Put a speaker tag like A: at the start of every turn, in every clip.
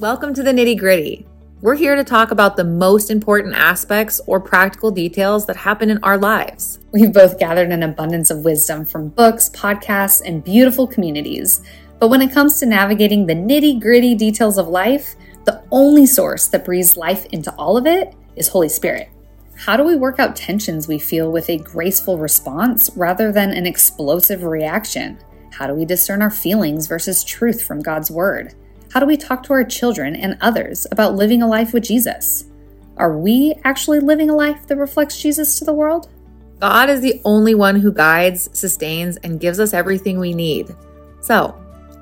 A: Welcome to the nitty gritty. We're here to talk about the most important aspects or practical details that happen in our lives.
B: We've both gathered an abundance of wisdom from books, podcasts, and beautiful communities. But when it comes to navigating the nitty gritty details of life, the only source that breathes life into all of it is Holy Spirit. How do we work out tensions we feel with a graceful response rather than an explosive reaction? How do we discern our feelings versus truth from God's Word? How do we talk to our children and others about living a life with Jesus? Are we actually living a life that reflects Jesus to the world?
A: God is the only one who guides, sustains, and gives us everything we need. So,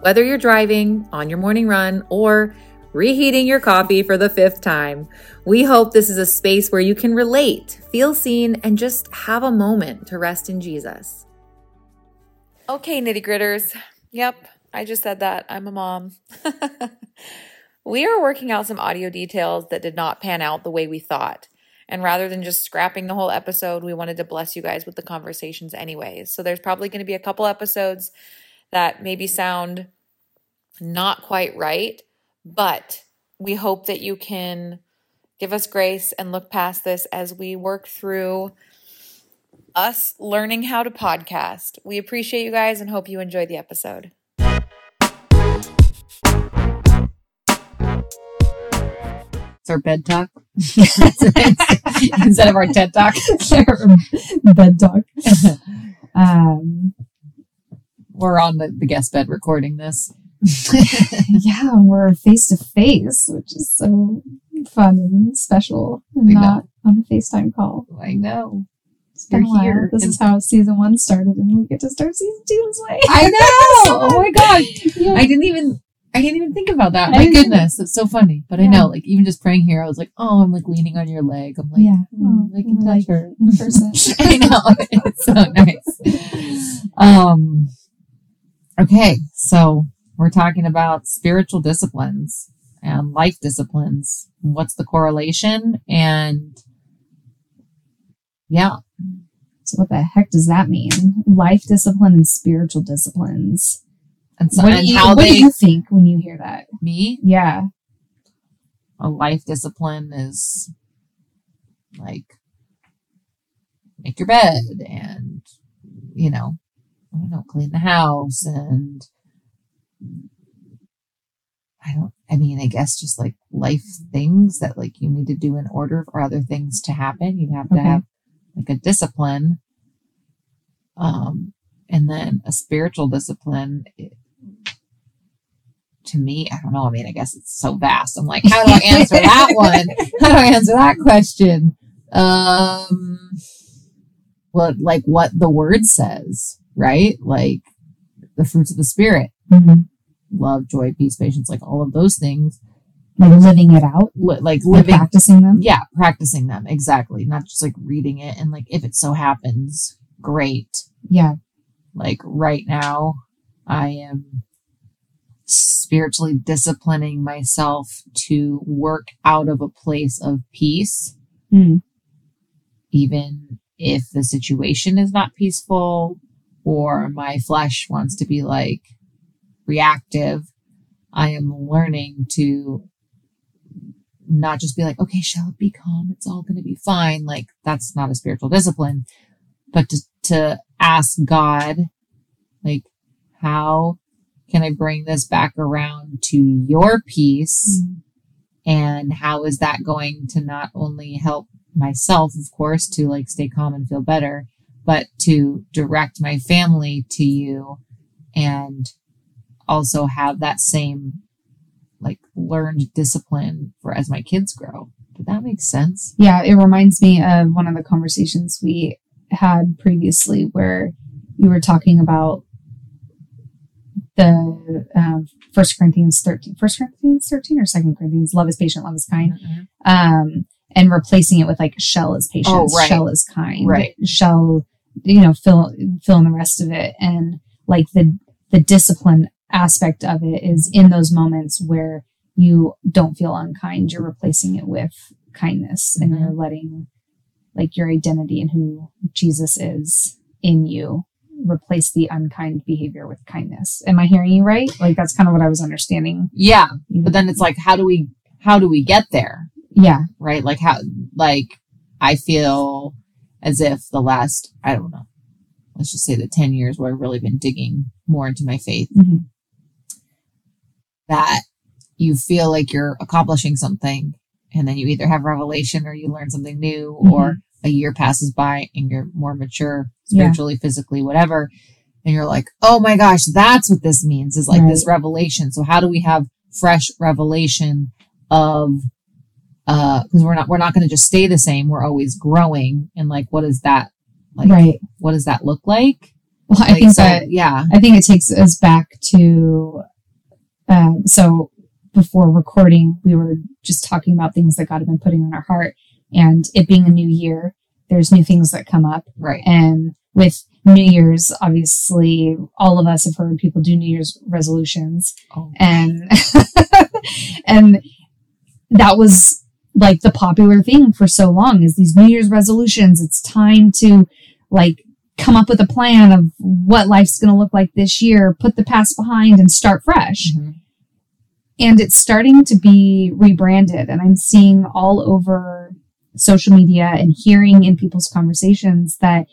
A: whether you're driving, on your morning run, or reheating your coffee for the fifth time. We hope this is a space where you can relate, feel seen, and just have a moment to rest in Jesus. Okay, nitty gritters. Yep, I just said that. I'm a mom. we are working out some audio details that did not pan out the way we thought. And rather than just scrapping the whole episode, we wanted to bless you guys with the conversations anyways. So there's probably going to be a couple episodes that maybe sound not quite right, but we hope that you can give us grace and look past this as we work through us learning how to podcast. We appreciate you guys and hope you enjoy the episode.
C: It's our bed talk instead of our TED talk.
D: bed talk. Um,
C: We're on the, the guest bed recording this.
D: yeah, we're face to face, which is so fun and special, and not on a FaceTime call.
C: I know.
D: It's been
C: You're
D: a while.
C: here.
D: This is how season one started, and we get to start season two this way.
C: I know. oh my god.
D: Yeah.
C: I didn't even I didn't even think about that.
D: I
C: My goodness, it's so funny. But I know, like even just praying here, I was like, oh, I'm like leaning on your leg. I'm like,
D: yeah,
C: mm, I can touch her.
D: in person.
C: I know. It's so nice. Um okay, so we're talking about spiritual disciplines and life disciplines. What's the correlation? And yeah,
D: So, what the heck does that mean? Life discipline and spiritual disciplines.
C: And so
D: what
C: and
D: do you,
C: how
D: what
C: they
D: do you think when you hear that?
C: me
D: Yeah,
C: a life discipline is like make your bed and you know I don't know clean the house and I don't I mean I guess just like life things that like you need to do in order for other things to happen you have to
D: Okay.
C: have like a discipline um and then a spiritual discipline to me, I don't know. I mean, I guess it's so vast. I'm like, how do I answer that one? How do I answer that question? Um, well, like what the word says, right? Like the fruits of the spirit,
D: Mhm.
C: love, joy, peace, patience, like all of those things,
D: like living it out,
C: li- like
D: like
C: living,
D: practicing them.
C: yeah, practicing them exactly, not just like reading it and like if it so happens, great.
D: Yeah,
C: Like right now, I am spiritually disciplining myself to work out of a place of peace,
D: Mm.
C: even if the situation is not peaceful or my flesh wants to be like reactive. I am learning to not just be like, okay, shall it be calm. It's all going to be fine. Like that's not a spiritual discipline, but to, to ask God, like, how can I bring this back around to your peace?
D: Mm.
C: And how is that going to not only help myself, of course, to like stay calm and feel better, but to direct my family to you and also have that same like learned discipline for as my kids grow. Did that make sense?
D: Yeah, it reminds me of one of the conversations we had previously where you were talking about the um, First Corinthians 13, First Corinthians 13 or Second Corinthians, love is patient, love is kind, um, and replacing it with like shell is patient,
C: Oh, right.
D: shell is kind,
C: Right.
D: shell, you know, fill, fill in the rest of it. And like the, the discipline aspect of it is in those moments where you don't feel unkind, you're replacing it with kindness and
C: Mhm.
D: you're letting like your identity and who Jesus is in you replace the unkind behavior with kindness. Am I hearing you right? Like that's kind of what I was understanding.
C: Yeah. But then it's like, how do we, how do we get there?
D: Yeah.
C: Right? Like how, like I feel as if the last, I don't know, let's just say the 10 years where I've really been digging more into my faith,
D: Mhm.
C: that you feel like you're accomplishing something and then you either have revelation or you learn something new or a year passes by and you're more mature
D: Yeah.
C: spiritually, physically, whatever. And you're like, oh my gosh, that's what this means is like this revelation. So how do we have fresh revelation of, uh, cause we're not, we're not going to just stay the same. We're always growing. And like, what is that? Like,
D: right.
C: what does that look like?
D: Well, I
C: Like,
D: think
C: so,
D: that
C: yeah.
D: I think it takes us back to um, so before recording, we were just talking about things that God had been putting on our heart, and it being a new year, there's new things that come up,
C: Right.
D: and with New Year's, obviously, all of us have heard people do New Year's resolutions,
C: Oh,
D: and and that was like the popular thing for so long is these New Year's resolutions. It's time to like come up with a plan of what life's going to look like this year, put the past behind and start fresh.
C: mhm.
D: And it's starting to be rebranded and I'm seeing all over social media and hearing in people's conversations that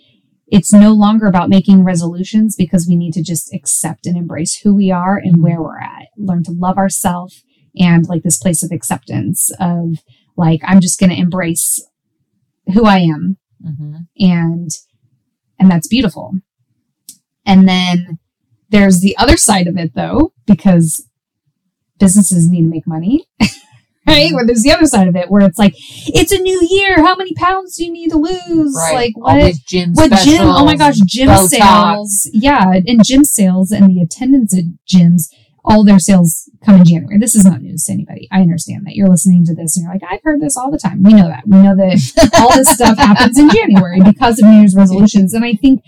D: it's no longer about making resolutions because we need to just accept and embrace who we are and where we're at. Learn to love ourselves and like this place of acceptance of like, I'm just going to embrace who I am
C: Mhm.
D: and and that's beautiful. And then there's the other side of it though, because businesses need to make money. Right? Where there's the other side of it where it's like, it's a new year. How many pounds do you need to lose?
C: Right.
D: Like what?
C: these gym
D: what gym? Oh my gosh, gym
C: Botox.
D: sales. Yeah, and gym sales and the attendance at gyms, all their sales come in January. This is not news to anybody. I understand that you're listening to this and you're like, I've heard this all the time. We know that. We know that all this stuff happens in January because of New Year's resolutions. And I think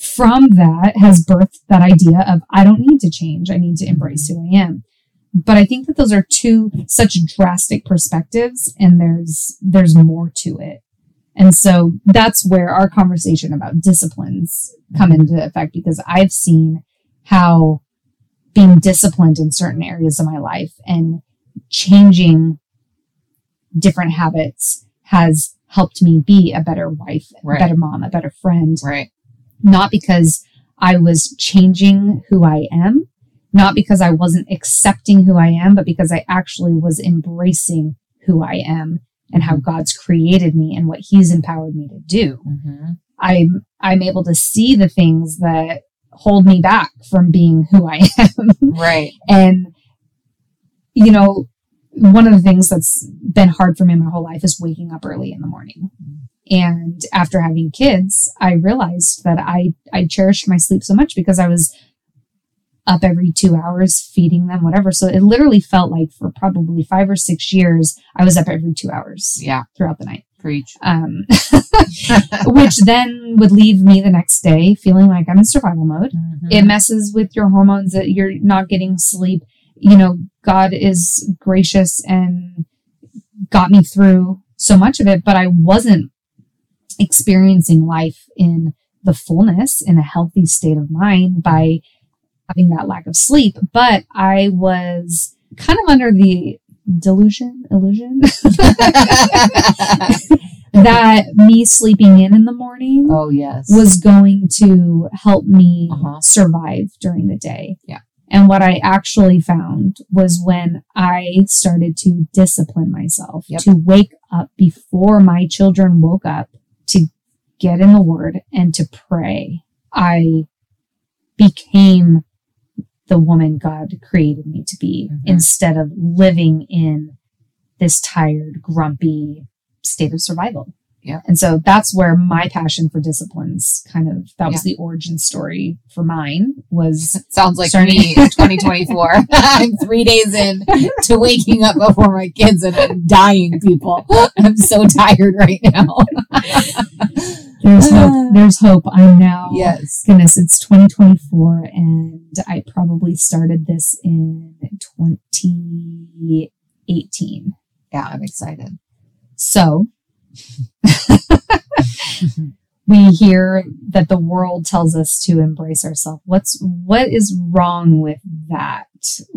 D: from that has birthed that idea of I don't need to change. I need to embrace who I am. But I think that those are two such drastic perspectives and there's there's more to it. And so that's where our conversation about disciplines come into effect because I've seen how being disciplined in certain areas of my life and changing different habits has helped me be a better wife,
C: Right.
D: a better mom, a better friend,
C: Right.
D: not because I was changing who I am, not because I wasn't accepting who I am, but because I actually was embracing who I am and how God's created me and what he's empowered me to do.
C: Mhm.
D: I'm I'm able to see the things that hold me back from being who I am.
C: Right.
D: and you know, one of the things that's been hard for me my whole life is waking up early in the morning. And after having kids, I realized that I I cherished my sleep so much because I was up every two hours feeding them, whatever. So it literally felt like for probably five or six years, I was up every two hours
C: Yeah.
D: throughout the night.
C: Preach.
D: Um, which then would leave me the next day feeling like I'm in survival mode.
C: Mhm.
D: It messes with your hormones that you're not getting sleep. You know, God is gracious and got me through so much of it, but I wasn't experiencing life in the fullness in a healthy state of mind by having that lack of sleep. But I was kind of under the delusion, illusion that me sleeping in in the morning
C: oh yes.
D: was going to help me
C: Uh-huh.
D: survive during the day.
C: Yeah.
D: And what I actually found was when I started to discipline myself
C: Yep.
D: to wake up before my children woke up to get in the word and to pray, I became the woman God created me to be
C: Mhm.
D: instead of living in this tired, grumpy state of survival.
C: Yep.
D: And so that's where my passion for disciplines kind of, that was the origin story for mine was
C: Sounds like
D: Starting-
C: me 2024. I'm three days in to waking up before my kids and I'm dying, people. I'm so tired right now.
D: there's hope, there's hope. I'm now,
C: yes.
D: goodness, it's 2024 and I probably started this in 2018.
C: Yeah, I'm excited.
D: So we hear that the world tells us to embrace ourselves. What's what is wrong with that?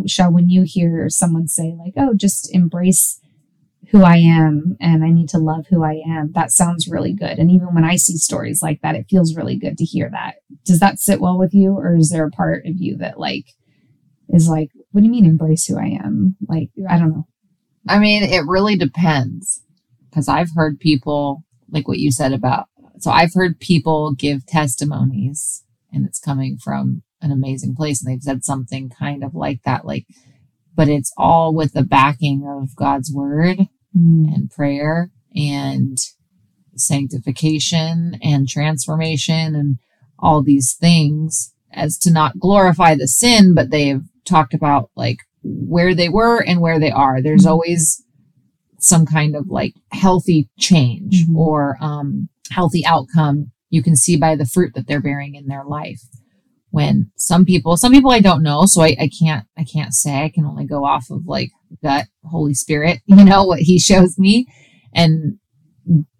D: Shall when you hear someone say like, "Oh, just embrace who I am and I need to love who I am." That sounds really good. And even when I see stories like that, it feels really good to hear that. Does that sit well with you or is there a part of you that like is like, "What do you mean embrace who I am?" Like, I don't know.
C: I mean, it really depends because I've heard people like what you said about. So I've heard people give testimonies and it's coming from an amazing place and they've said something kind of like that, like, but it's all with the backing of God's word
D: Mm.
C: and prayer and sanctification and transformation and all these things as to not glorify the sin, but they've talked about like where they were and where they are. There's
D: Mhm.
C: always some kind of like healthy change
D: Mhm.
C: or um, healthy outcome you can see by the fruit that they're bearing in their life. When some people, some people I don't know, so I, I can't, I can't say. I can only go off of like that Holy Spirit, you know, what He shows me, and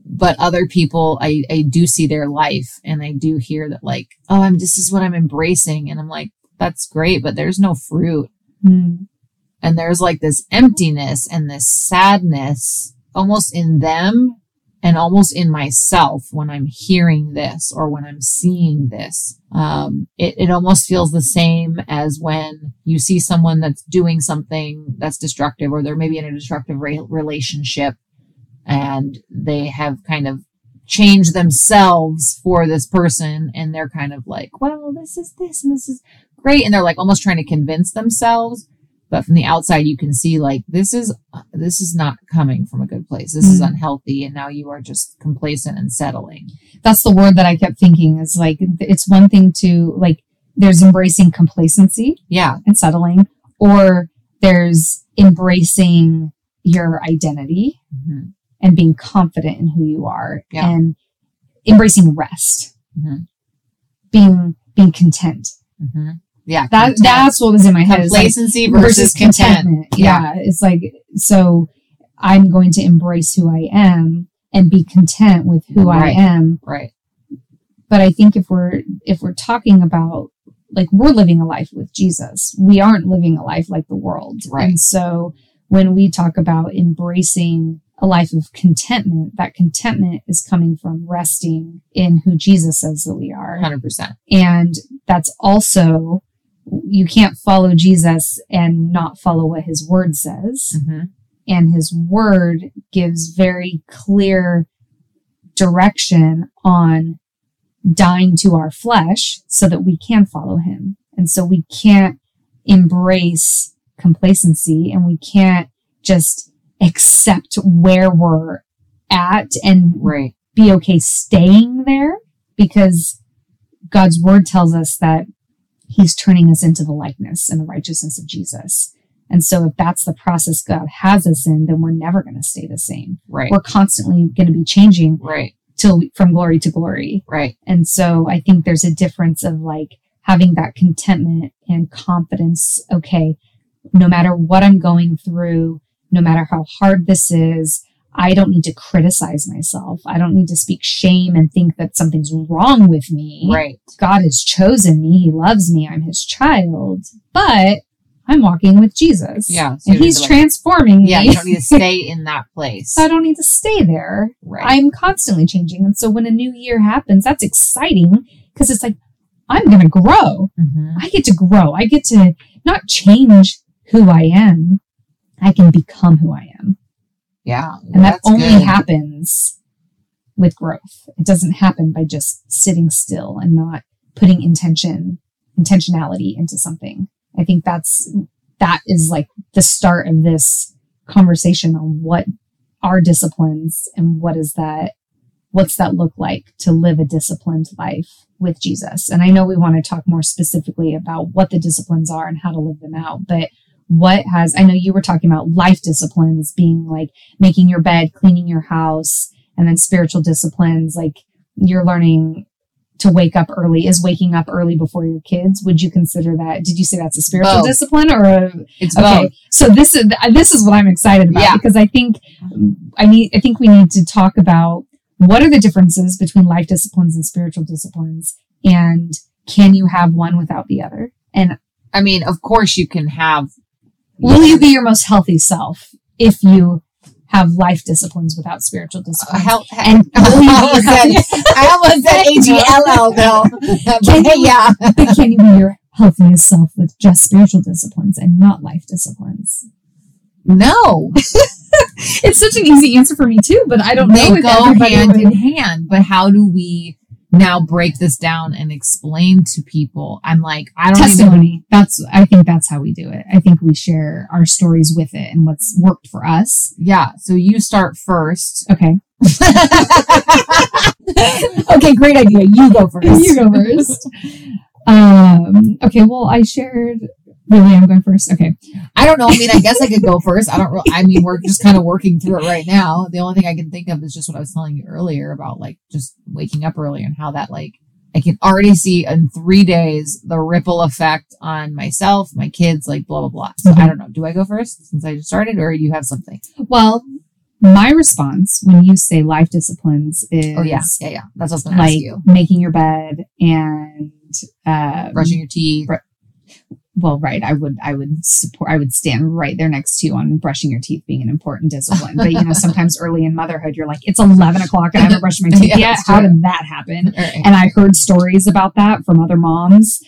C: but other people, I I do see their life, and I do hear that like, oh, I'm this is what I'm embracing, and I'm like, that's great, but there's no fruit
D: Mm.
C: And there's like this emptiness and this sadness almost in them and almost in myself when I'm hearing this or when I'm seeing this. Um, it, it almost feels the same as when you see someone that's doing something that's destructive or they're maybe in a destructive re- relationship and they have kind of changed themselves for this person and they're kind of like, well, this is this and this is great. And they're like almost trying to convince themselves but from the outside you can see like this is this is not coming from a good place this is
D: Mm.
C: unhealthy and now you are just complacent and settling
D: That's the word that I kept thinking is like, it's one thing to like, there's embracing complacency
C: yeah
D: and settling, or there's embracing your identity
C: Mhm.
D: and being confident in who you are
C: Yeah.
D: and embracing rest,
C: Mhm.
D: being, being content.
C: Yeah
D: That,
C: content.
D: that's what was in my head. is like,
C: complacency versus, content
D: Yeah. It's like, so I'm going to embrace who I am and be content with who
C: Right.
D: I am.
C: right
D: But I think if we're, if we're talking about like we're living a life with Jesus, we aren't living a life like the world.
C: Right.
D: And so when we talk about embracing a life of contentment, that contentment is coming from resting in who Jesus says that we are.
C: 100%
D: And that's also, you can't follow Jesus and not follow what his word says.
C: hmm
D: And his word gives very clear direction on dying to our flesh so that we can follow him. And so we can't embrace complacency and we can't just accept where we're at and
C: right
D: be okay staying there because God's word tells us that he's turning us into the likeness and the righteousness of Jesus. And so if that's the process God has us in, then we're never going to stay the same.
C: right
D: We're constantly going to be changing
C: right
D: till from glory to glory.
C: right
D: And so I think there's a difference of like having that contentment and confidence. Okay. No matter what I'm going through, no matter how hard this is, I don't need to criticize myself. I don't need to speak shame and think that something's wrong with me.
C: right
D: God has chosen me. He loves me. I'm his child, but I'm walking with Jesus.
C: Yeah, so
D: And he's
C: like-
D: transforming me.
C: yeah you don't need to stay in that place
D: so I don't need to stay there.
C: right
D: I'm constantly changing. And so when a new year happens, that's exciting because it's like, I'm going to grow.
C: Mhm.
D: I get to grow. I get to not change who I am. I can become who I am.
C: Yeah
D: And that only
C: good.
D: happens with growth. It doesn't happen by just sitting still and not putting intention, intentionality into something. I think that's, that is like the start of this conversation on what are disciplines and what is that, what's that look like to live a disciplined life with Jesus. And I know we want to talk more specifically about what the disciplines are and how to live them out, but what has, I know you were talking about life disciplines being like making your bed, cleaning your house, and then spiritual disciplines like you're learning to wake up early. Is waking up early before your kids? Would you consider that? Did you say that's a spiritual
C: Both.
D: discipline or a,
C: it's
D: okay?
C: both
D: So this is this is what I'm excited about
C: Yeah.
D: because I think I need I think we need to talk about what are the differences between life disciplines and spiritual disciplines? And can you have one without the other? And
C: I mean, of course you can have.
D: Will you be your most healthy self if you have life disciplines without spiritual
C: Uh,
D: disciplines? and
C: I
D: will you
C: almost
D: be
C: said, I almost said H E L L though.
D: Can you-
C: yeah.
D: but can you be your healthiest self with just spiritual disciplines and not life disciplines?
C: No,
D: It's such an easy answer for me too, but I don't
C: they
D: know if
C: go
D: everybody
C: hand
D: would-
C: in hand. But how do we now break this down and explain to people? I'm like, I don't even.
D: testimony. That's I think that's how we do it. I think we share our stories with it and what's worked for us.
C: Yeah. So you start first.
D: Okay. Okay, great idea. You go first. you go first. Um okay, well I shared really I'm going first. Okay.
C: I don't know. I mean, I guess I could go first. I don't. Re- I mean, we're just kind of working through it right now. The only thing I can think of is just what I was telling you earlier about like just waking up early and how that like I can already see in three days the ripple effect on myself, my kids, like blah blah blah. So I
D: Mhm.
C: don't know. Do I go first since I just started, or you have something?
D: Well, my response when you say life disciplines is
C: Oh yeah, yeah, yeah. That's what I was gonna ask
D: like
C: you.
D: making your bed and uh
C: Brushing your teeth.
D: Br- well right i would i would support i would stand right there next to you on brushing your teeth being an important discipline. But you know sometimes early in motherhood you're like it's 11 o'clock and i haven't brushed my teeth
C: Yeah,
D: yet how did that happen?
C: Right.
D: and i heard stories about that from other moms.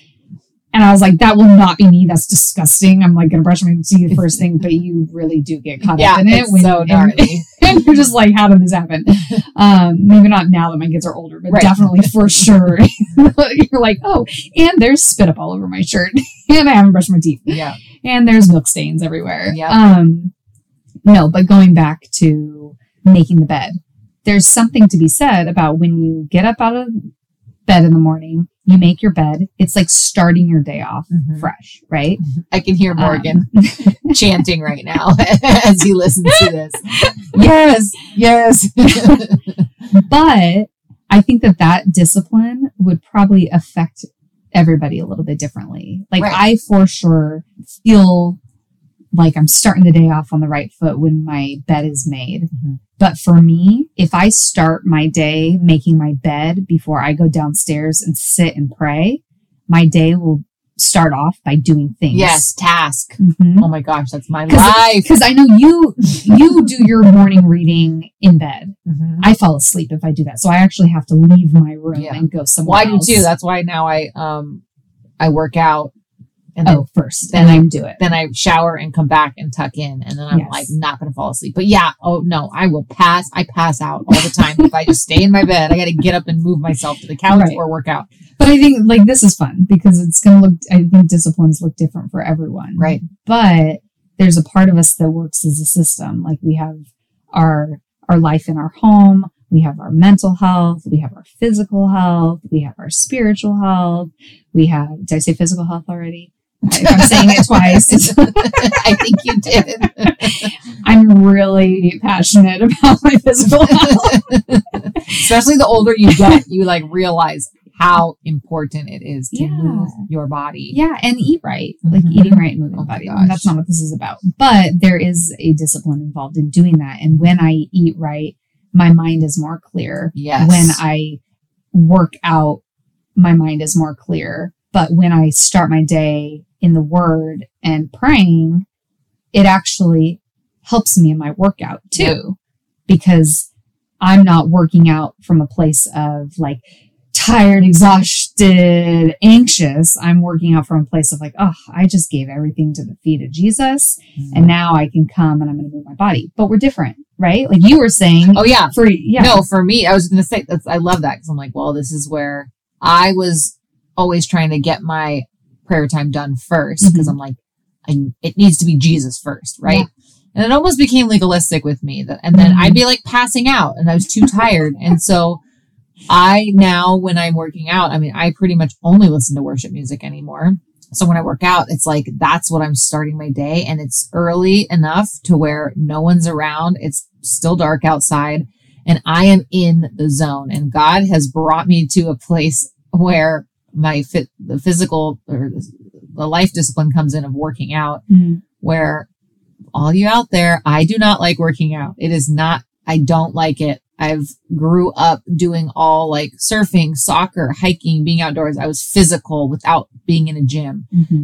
D: And i was like that will not be me. That's disgusting. I'm like gonna brush my teeth first thing. But you really do get caught
C: yeah,
D: up in it
C: it's so gnarly.
D: And you're just like, how did this happen? Um, maybe not now that my kids are older, but
C: Right.
D: definitely for sure. you're like, oh, and there's spit up all over my shirt, and I haven't brushed my teeth,
C: yeah,
D: and there's milk stains everywhere.
C: Yep.
D: Um, no, but going back to making the bed, there's something to be said about when you get up out of bed in the morning, you make your bed. It's like starting your day off
C: Mhm.
D: fresh, right?
C: I can hear
D: Um,
C: Morgan chanting right now as he listens to this. Yes, yes.
D: but I think that that discipline would probably affect everybody a little bit differently. Like
C: Right.
D: I for sure feel like I'm starting the day off on the right foot when my bed is made.
C: Mhm.
D: But for me, if I start my day making my bed before I go downstairs and sit and pray, my day will start off by doing things.
C: yes, task.
D: Mhm.
C: Oh my gosh, that's my
D: 'Cause-
C: life.
D: Because I know you you do your morning reading in bed.
C: Mhm.
D: I fall asleep if I do that. So I actually have to leave my room
C: Yeah.
D: and go somewhere.
C: Well, I do too. That's why now I um I work out and then
D: oh, first,
C: then
D: and
C: I-
D: do it.
C: then I shower and come back and tuck in, and then I'm
D: Yes.
C: like not gonna fall asleep. But yeah, oh no, I will pass. I pass out all the time if I just stay in my bed. I got to get up and move myself to the couch
D: Right.
C: or work out.
D: But I think like this is fun because it's going to look. I think disciplines look different for everyone,
C: Right.
D: But there's a part of us that works as a system. Like we have our our life in our home. We have our mental health. We have our physical health. We have our spiritual health. We have. Did I say physical health already? If I'm saying it twice,
C: I think you did.
D: I'm really passionate about my physical health.
C: Especially the older you get, you like realize how important it is to
D: Yeah.
C: move your body.
D: Yeah, and eat right, like
C: Mhm.
D: eating right and moving
C: Oh
D: body. That's not what this is about. But there is a discipline involved in doing that. And when I eat right, my mind is more clear.
C: Yes.
D: When I work out, my mind is more clear. But when I start my day in the word and praying, it actually helps me in my workout too. Because I'm not working out from a place of like tired, exhausted, anxious. I'm working out from a place of like, oh, I just gave everything to the feet of Jesus.
C: Mm-hmm.
D: And now I can come and I'm going to move my body. But we're different, right? Like you were saying,
C: oh yeah,
D: for, yeah.
C: No, for me, I was going to say that's, I love that because I'm like, well, this is where I was always trying to get my prayer time done 1st because
D: Mhm.
C: I'm like, I, it needs to be Jesus first, right? And it almost became legalistic with me that, and then. I'd be like passing out and I was too tired. And so I now, when I'm working out, I mean, I pretty much only listen to worship music anymore. So when I work out, it's like that's what I'm starting my day and it's early enough to where no one's around. It's still dark outside and I am in the zone and God has brought me to a place where my fit, the physical or the life discipline comes in of working out
D: Mhm.
C: where all you out there, I do not like working out. It is not, I don't like it. I've grew up doing all like surfing, soccer, hiking, being outdoors. I was physical without being in a gym.
D: Mm-hmm.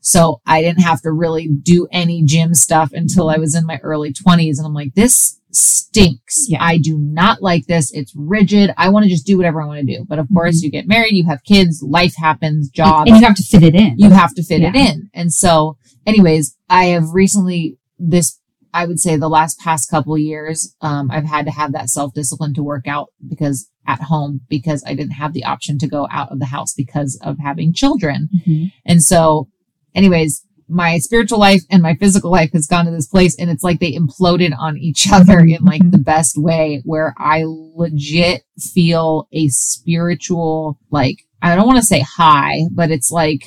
C: So I didn't have to really do any gym stuff until I was in my early 20s. And I'm like, this stinks.
D: Yeah.
C: I do not like this. It's rigid. I want to just do whatever I want to do. But of course, you get married, you have kids, life happens, jobs
D: And you have to fit it in.
C: you have to fit it in. And so, anyways, I have recently this I would say the last past couple years, um, I've had to have that self discipline to work out because at home because I didn't have the option to go out of the house because of having children.
D: Mhm.
C: And so, anyways, my spiritual life and my physical life has gone to this place and it's like they imploded on each other in like the best way where I legit feel a spiritual, like, I don't want to say high, but it's like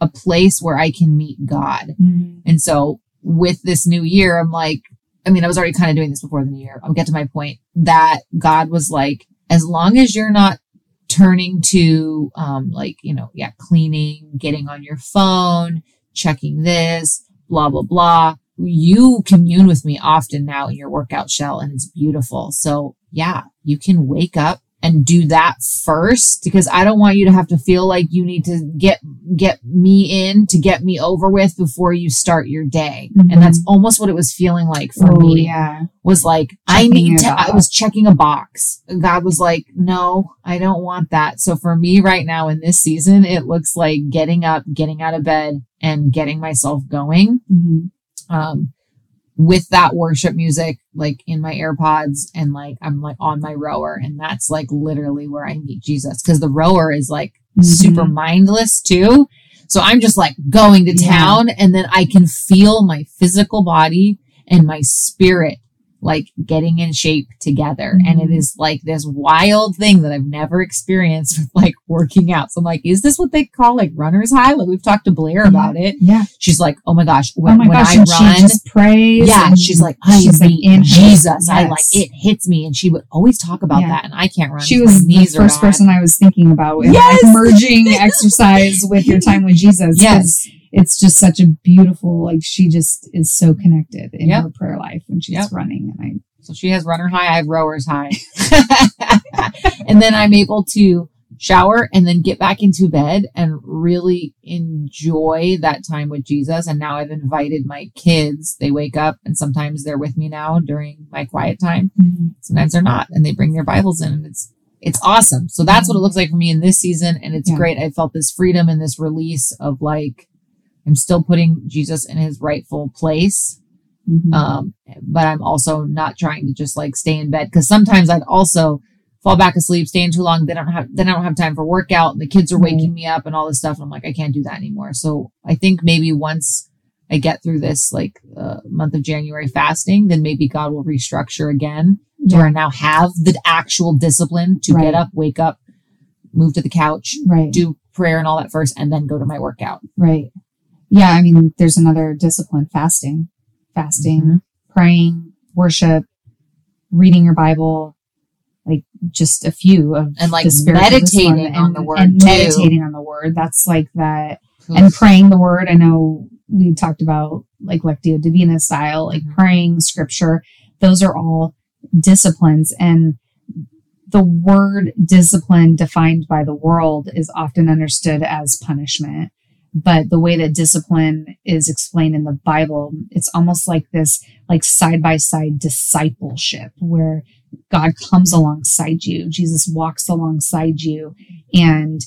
C: a place where I can meet God.
D: Mhm.
C: And so with this new year, I'm like, I mean, I was already kind of doing this before the new year. I'll get to my point that God was like, as long as you're not turning to, um, like, you know, yeah, cleaning, getting on your phone, checking this, blah, blah, blah. You commune with me often now in your workout shell and it's beautiful. So yeah, you can wake up and do that first because I don't want you to have to feel like you need to get get me in to get me over with before you start your day.
D: Mhm.
C: And that's almost what it was feeling like for
D: oh,
C: me
D: yeah.
C: was like, I need to, I was checking a box. God was like, no, I don't want that. So for me right now in this season, it looks like getting up, getting out of bed and getting myself going.
D: Mhm.
C: Um, with that worship music, like in my AirPods and like, I'm like on my rower and that's like literally where I meet Jesus. Cause the rower is like
D: Mhm.
C: super mindless too. So I'm just like going to
D: Yeah.
C: town and then I can feel my physical body and my spirit like getting in shape together. And it
D: Mhm.
C: is like this wild thing that I've never experienced with like working out. So I'm like, is this what they call like runner's high? Like we've talked to Blair about it.
D: Yeah.
C: She's like, oh my gosh, when,
D: oh my
C: when
D: gosh.
C: I run,
D: she just prays.
C: yeah,
D: and
C: she's like, I
D: she's like in
C: Jesus. I
D: yes.
C: like it hits me, and she would always talk about
D: Yeah.
C: that, and I can't run.
D: She was the first person I was thinking about
C: Yes!
D: like merging exercise with your time with Jesus.
C: Yes,
D: It's just such a beautiful, like she just is so mm-hmm. connected in
C: Yep.
D: her prayer life when she's
C: Yep.
D: running. And I,
C: so she has runner high. I have rowers high, and then I'm able to shower and then get back into bed and really enjoy that time with Jesus. And now I've invited my kids. They wake up and sometimes they're with me now during my quiet time.
D: I,
C: sometimes they're not and they bring their bibles in and it's it's awesome so that's what it mm-hmm. looks like for me in this season and it's
D: Yeah.
C: great i felt this freedom and this release of like i'm still putting jesus in his rightful place
D: Mhm.
C: um but i'm also not trying to just like stay in bed because sometimes i'd also fall back asleep staying too long they don't have then i don't have time for workout and the kids are
D: Right.
C: waking me up and all this stuff and i'm like i can't do that anymore so i think maybe once i get through this like uh, month of january fasting then maybe god will restructure again to where I now have the actual discipline to
D: Right.
C: get up, wake up, move to the couch,
D: right.
C: do prayer and all that first, and then go to my workout.
D: Right. Yeah. I mean, there's another discipline fasting, fasting,
C: Mhm.
D: praying, worship, reading your Bible, like just a few of
C: And, like,
D: the
C: meditating
D: discipline
C: on the word,
D: and
C: too.
D: meditating on the word. That's like that. And praying the word. I know we talked about like Lectio Divina style, like
C: Mhm.
D: praying scripture. Those are all disciplines and the word discipline defined by the world is often understood as punishment. But the way that discipline is explained in the Bible, it's almost like this, like side by side discipleship where God comes alongside you. Jesus walks alongside you and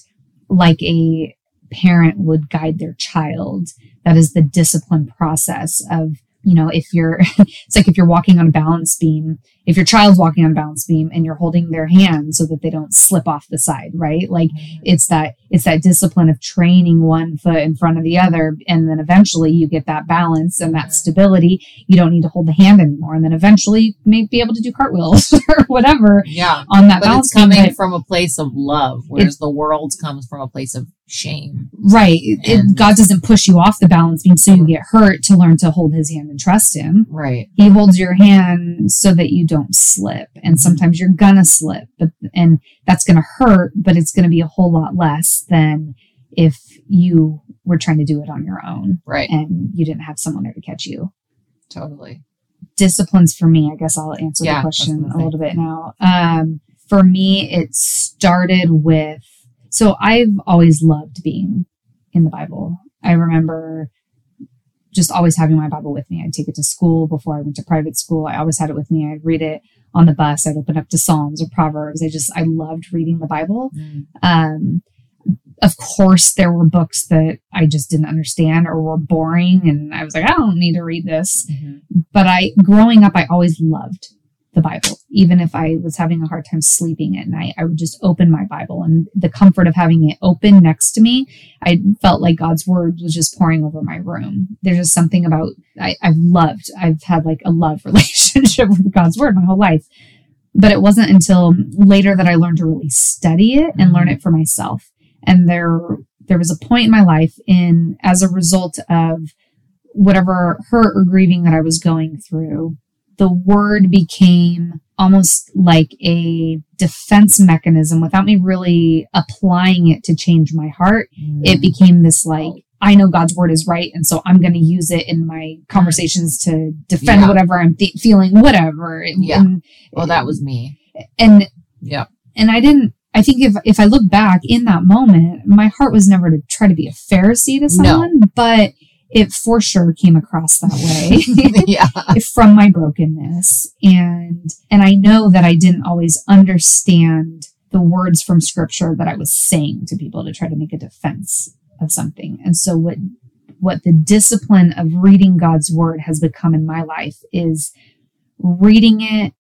D: like a parent would guide their child. That is the discipline process of, you know, if you're, it's like if you're walking on a balance beam, if your child's walking on a balance beam and you're holding their hand so that they don't slip off the side, right? Like it's that, it's that discipline of training one foot in front of the other. And then eventually you get that balance and that
C: Mhm.
D: stability. You don't need to hold the hand anymore. And then eventually you may be able to do cartwheels or whatever
C: yeah.
D: on that
C: But
D: balance
C: it's coming
D: beam.
C: From a place of love, whereas the world comes from a place of shame.
D: Right. It- God doesn't push you off the balance beam so you get hurt to learn to hold his hand and trust him.
C: Right.
D: He holds your hand so that you don't slip. And sometimes you're gonna slip, but, and that's gonna hurt, but it's gonna be a whole lot less than if you were trying to do it on your own
C: Right.
D: and you didn't have someone there to catch you.
C: Totally.
D: disciplines for me, I guess I'll answer
C: Yeah,
D: the question a little bit now. Um, for me, it started with, so I've always loved being in the Bible. I remember just always having my Bible with me. I'd take it to school before I went to private school. I always had it with me. I'd read it on the bus. I'd open up to Psalms or Proverbs. I just, I loved reading the Bible. Um, of course, there were books that I just didn't understand or were boring, and I was like, I don't need to read this. But I, growing up, I always loved the Bible. Even if I was having a hard time sleeping at night, I would just open my Bible, and the comfort of having it open next to me, I felt like God's word was just pouring over my room. There's just something about I, I've loved. I've had like a love relationship with God's word my whole life. But it wasn't until later that I learned to really study it and learn mm-hmm. it for myself and there there was a point in my life in as a result of whatever hurt or grieving that I was going through the word became almost like a defense mechanism without me really applying it to change my heart mm. it became this like I know God's word is right, and so I'm going to use it in my conversations to defend
C: Yeah.
D: whatever I'm th- feeling, whatever.
C: Yeah.
D: And,
C: well, that was me.
D: and
C: Yeah.
D: and I didn't. I think if if I look back in that moment, my heart was never to try to be a Pharisee to
C: No.
D: someone, but it for sure came across that way.
C: Yeah.
D: from my brokenness, and and I know that I didn't always understand the words from Scripture that I was saying to people to try to make a defense of something, and so what what the discipline of reading God's word has become in my life is reading it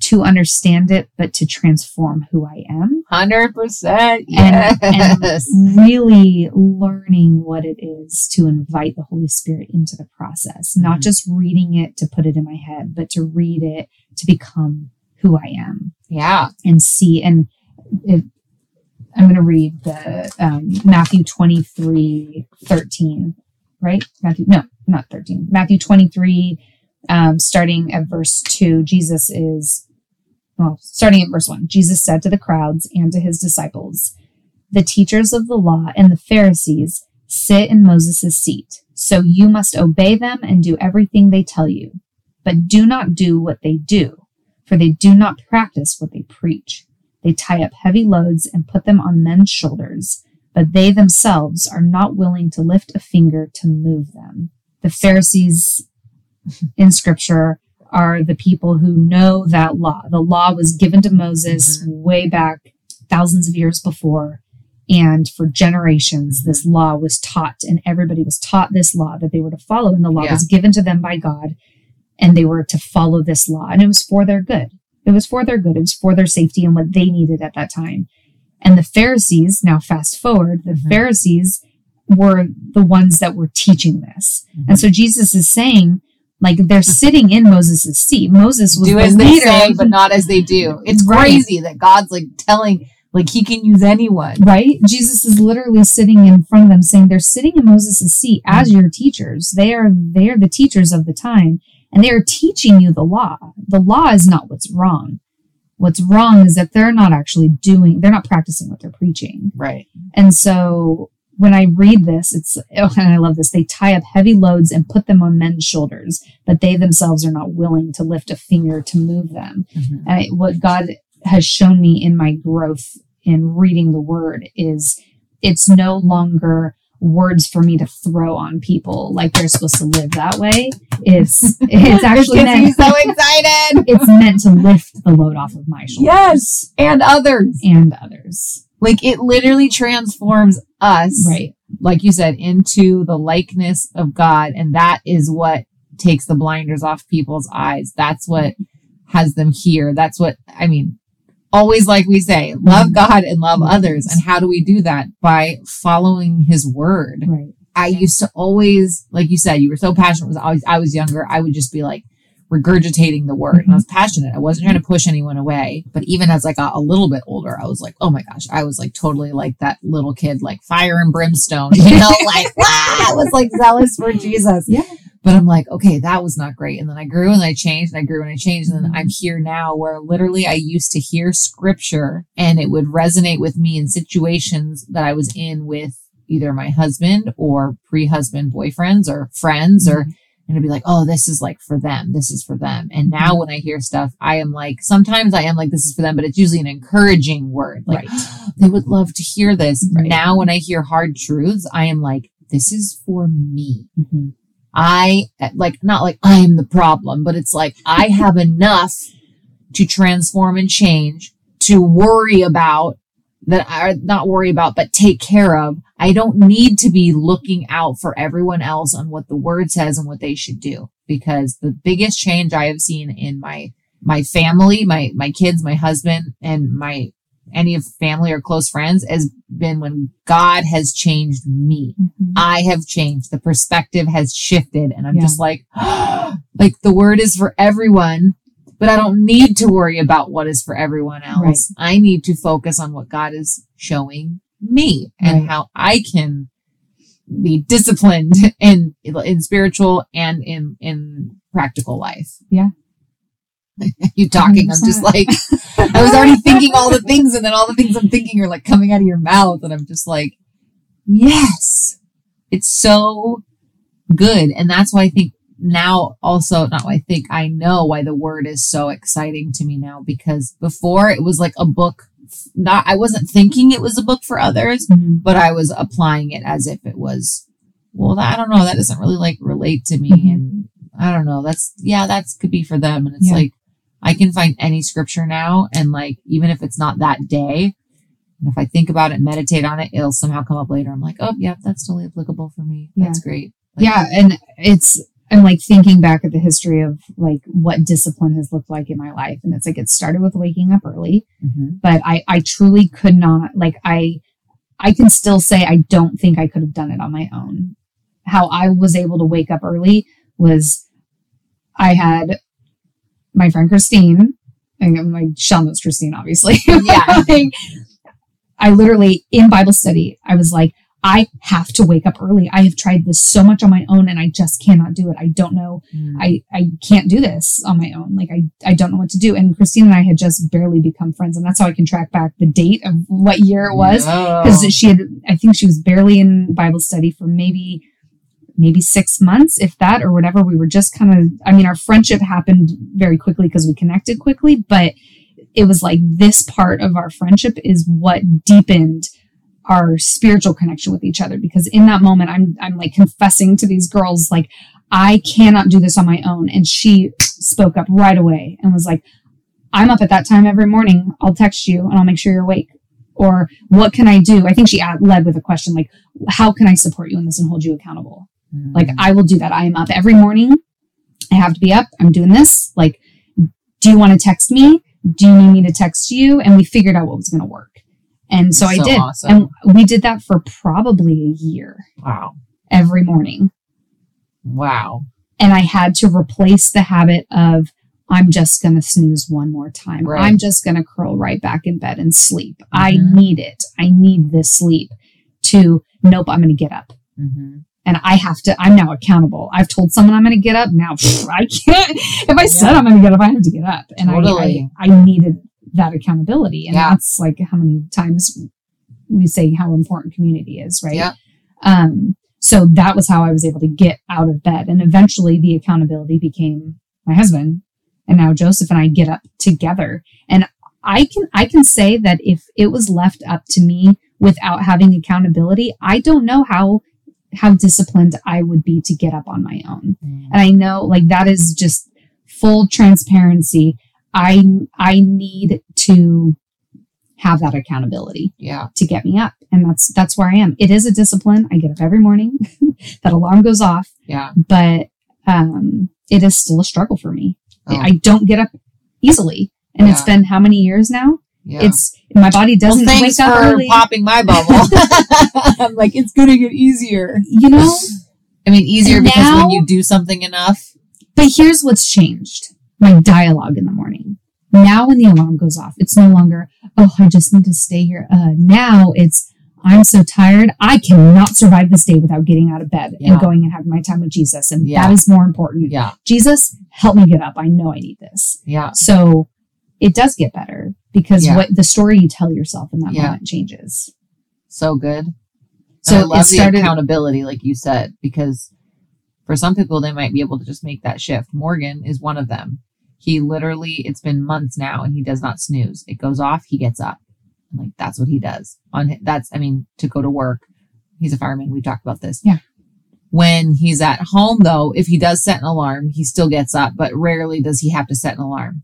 D: to understand it, but to transform who I am.
C: Hundred percent.
D: And-
C: Yes.
D: Really learning what it is to invite the Holy Spirit into the process, not
C: Mhm.
D: just reading it to put it in my head, but to read it to become who I am
C: yeah.
D: and see. And it, I'm going to read the um, Matthew 23 13, right? Matthew, no, not 13. Matthew 23, um, starting at verse 2. Jesus is, well, starting at verse 1. Jesus said to the crowds and to his disciples, The teachers of the law and the Pharisees sit in Moses' seat. So you must obey them and do everything they tell you. But do not do what they do, for they do not practice what they preach. They tie up heavy loads and put them on men's shoulders, but they themselves are not willing to lift a finger to move them. The Pharisees in scripture are the people who know that law. The law was given to Moses mm-hmm. way back thousands of years before. And for generations, this mm-hmm. law was taught, and everybody was taught this law that they were to follow. And the law
C: Yeah.
D: was given to them by God, and they were to follow this law. And it was for their good. It was for their good. It was for their safety and what they needed at that time. And the Pharisees, now fast forward, the
C: Mhm.
D: Pharisees were the ones that were teaching this. And mm-hmm. so Jesus is saying, like, they're sitting in Moses' seat. Moses was
C: do
D: the
C: as they
D: leader.
C: say, but not as they do. It's
D: Right.
C: crazy that God's like telling, like he can use anyone.
D: right? Jesus is literally sitting in front of them saying they're sitting in Moses' seat mm-hmm. as your teachers. They are they are the teachers of the time and they are teaching you the law. The law is not what's wrong. What's wrong is that they're not actually doing they're not practicing what they're preaching.
C: Right.
D: And so when I read this, it's, oh, and I love this. They tie up heavy loads and put them on men's shoulders, but they themselves are not willing to lift a finger to move them. Mm-hmm. And I, what God has shown me in my growth in reading the word is it's no longer words for me to throw on people like they're supposed to live that way. It's, it's actually meant,
C: so excited.
D: it's meant to lift the load off of my shoulders
C: yes. And others.
D: and others.
C: Like it literally transforms us.
D: Right.
C: like you said, into the likeness of God. And that is what takes the blinders off people's eyes. That's what has them here. That's what, I mean, always like we say, love mm-hmm. God and love mm-hmm. others. And how do we do that? By following his word.
D: Right.
C: I used to always, like you said, you were so passionate. Was always, I was younger. I would just be like regurgitating the word, and I was mm-hmm. passionate. I wasn't trying to push anyone away. But even as I got a little bit older, I was like, oh my gosh, I was like totally like that little kid, like fire and brimstone, you know, like ah, I was like zealous for mm-hmm. Jesus.
D: Yeah.
C: But I'm like, okay, that was not great. And then I grew and I changed and I grew and I changed. And then I'm mm-hmm. here now where literally I used to hear scripture and it would resonate with me in situations that I was in with either my husband or pre-husband boyfriends or friends or and I'd be like, oh, this is like for them. This is for them. And now when I hear stuff, I am like, sometimes I am like, this is for them, but it's usually an encouraging word. Like, they would love to hear this.
D: Right.
C: Now when I hear hard truths, I am like, this is for me.
D: Mhm.
C: I like, not like I am the problem, but it's like I have enough to transform and change to worry about that I not worry about, but take care of. I don't need to be looking out for everyone else on what the word says and what they should do because the biggest change I have seen in my, my family, my, my kids, my husband and my, any of family or close friends has been when God has changed me.
D: Mhm.
C: I have changed. The perspective has shifted and I'm
D: Yeah.
C: just like, like the word is for everyone, but I don't need to worry about what is for everyone else. I need to focus on what God is showing me and
D: Right.
C: how I can be disciplined in, in spiritual and in, in practical life.
D: Yeah.
C: you talking. I'm just like, I was already thinking all the things and then all the things I'm thinking are like coming out of your mouth. And I'm just like, yes, it's so good. And that's why I think now also, not I think, I know why the word is so exciting to me now because before it was like a book. Not, I wasn't thinking it was a book for others,
D: Mhm.
C: but I was applying it as if it was, well, I don't know. That doesn't really like relate to me.
D: Mhm.
C: And I don't know. That's, yeah, that's could be for them. And it's
D: Yeah.
C: like, I can find any scripture now. And like, even if it's not that day, and if I think about it, meditate on it, it'll somehow come up later. I'm like, oh, yeah, that's totally applicable for me.
D: Yeah.
C: That's great. Like,
D: yeah and it's i'm like thinking back at the history of like what discipline has looked like in my life and it's like it started with waking up early
C: mhm.
D: but i i truly could not like i i can still say i don't think i could have done it on my own how i was able to wake up early was i had my friend christine and my Shell knows christine obviously
C: Yeah.
D: Like, i literally in bible study i was like I have to wake up early. I have tried this so much on my own and I just cannot do it. I don't know.
C: Mm.
D: I, I can't do this on my own. Like I, I don't know what to do. And Christine and I had just barely become friends. And that's how I can track back the date of what year it was.
C: No.
D: Because she had, I think she was barely in Bible study for maybe, maybe six months, if that, or whatever. We were just kind of, I mean, our friendship happened very quickly because we connected quickly, but it was like this part of our friendship is what deepened our spiritual connection with each other because in that moment I'm I'm like confessing to these girls like I cannot do this on my own. And she spoke up right away and was like I'm up at that time every morning. I'll text you and I'll make sure you're awake. Or what can I do? I think she ad- led with a question like how can I support you in this and hold you accountable?
C: Mm.
D: like I will do that. I am up every morning. I have to be up. I'm doing this. Like do you want to text me? Do you need me to text you? And we figured out what was going to work and so, I did
C: awesome.
D: and we did that for probably a year
C: wow.
D: every morning.
C: Wow.
D: And I had to replace the habit of, I'm just going to snooze one more time.
C: Right.
D: I'm just going to curl right back in bed and sleep. I
C: Mhm.
D: need it. I need this sleep to, nope, I'm going to get up.
C: hmm
D: And I have to, I'm now accountable. I've told someone I'm going to get up. Now I can't. If I said I'm going to get up, I have to get up. And
C: Totally.
D: I, I, I needed that accountability. And
C: Yeah.
D: that's like how many times we say how important community is, right?
C: Yeah.
D: Um, so that was how I was able to get out of bed. And eventually the accountability became my husband. And now Joseph and I get up together. And I can, I can say that if it was left up to me without having accountability, I don't know how, how disciplined I would be to get up on my own. And I know like that is just full transparency. I, I need to have that accountability
C: Yeah.
D: to get me up. And that's that's where I am. It is a discipline. I get up every morning. that alarm goes off,
C: Yeah.
D: but um it is still a struggle for me.
C: Oh.
D: I don't get up easily. And it's been how many years now?
C: Yeah.
D: It's my body doesn't
C: thanks
D: wake up
C: for
D: early.
C: popping my bubble. I'm like, it's gonna get easier.
D: you know?
C: I mean, easier because when you do something enough,
D: But here's what's changed. My dialogue in the morning. Now when the alarm goes off, it's no longer, oh, I just need to stay here. Uh, now it's, I'm so tired. I cannot survive this day without getting out of bed
C: Yeah.
D: and going and having my time with Jesus. And
C: Yeah.
D: that is more important.
C: yeah,
D: Jesus, help me get up. I know I need this.
C: yeah,
D: So it does get better because
C: Yeah.
D: what the story you tell yourself in that moment changes.
C: so good.
D: So
C: So I
D: it started-
C: the accountability, like you said, because For some people, they might be able to just make that shift. Morgan is one of them. He literally, it's been months now and he does not snooze. It goes off, he gets up. I'm like, that's what he does. On that's, I mean, to go to work. He's a fireman. We've talked about this.
D: Yeah.
C: When he's at home, though, if he does set an alarm, he still gets up, but rarely does he have to set an alarm.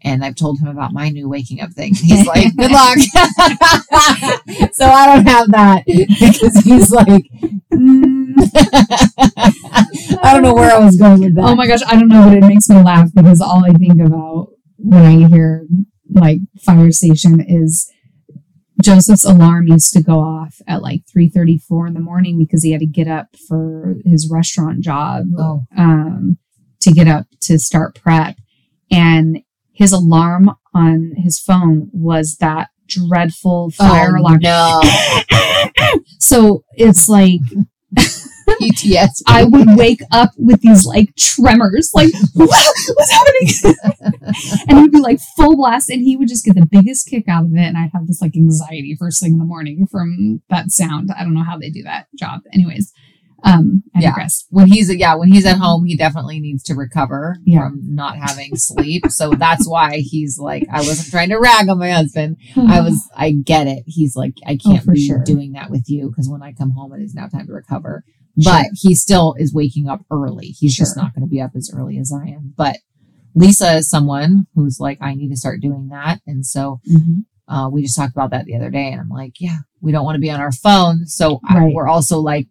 C: And I've told him about my new waking up thing. He's like, good luck. so I don't have that because he's like, mm. I don't know where I was going with that.
D: Oh my gosh, I don't know, but it makes me laugh because all I think about when I hear like fire station is Joseph's alarm used to go off at like 3:34 in the morning because he had to get up for his restaurant job
C: Oh.
D: um, to get up to start prep and his alarm on his phone was that dreadful oh, fire
C: Oh,
D: alarm.
C: No.
D: So it's like
C: PTSD.
D: I would wake up with these like tremors, like what's happening? and he'd be like full blast, and he would just get the biggest kick out of it, and I'd have this like anxiety first thing in the morning from that sound. I don't know how they do that job, anyways. Um, I
C: Yeah.
D: digress.
C: when he's yeah when he's at home he definitely needs to recover
D: Yeah.
C: from not having sleep. So that's why he's like i wasn't trying to rag on my husband. I was i get it. He's like i can't
D: Oh, for
C: be
D: sure.
C: doing that with you because when i come home it is now time to recover. But he still is waking up early. He's just not going to be up as early as i am. But lisa is someone who's like i need to start doing that. And so
D: Mhm.
C: uh, we just talked about that the other day and i'm like yeah we don't want to be on our phone. So I, we're also like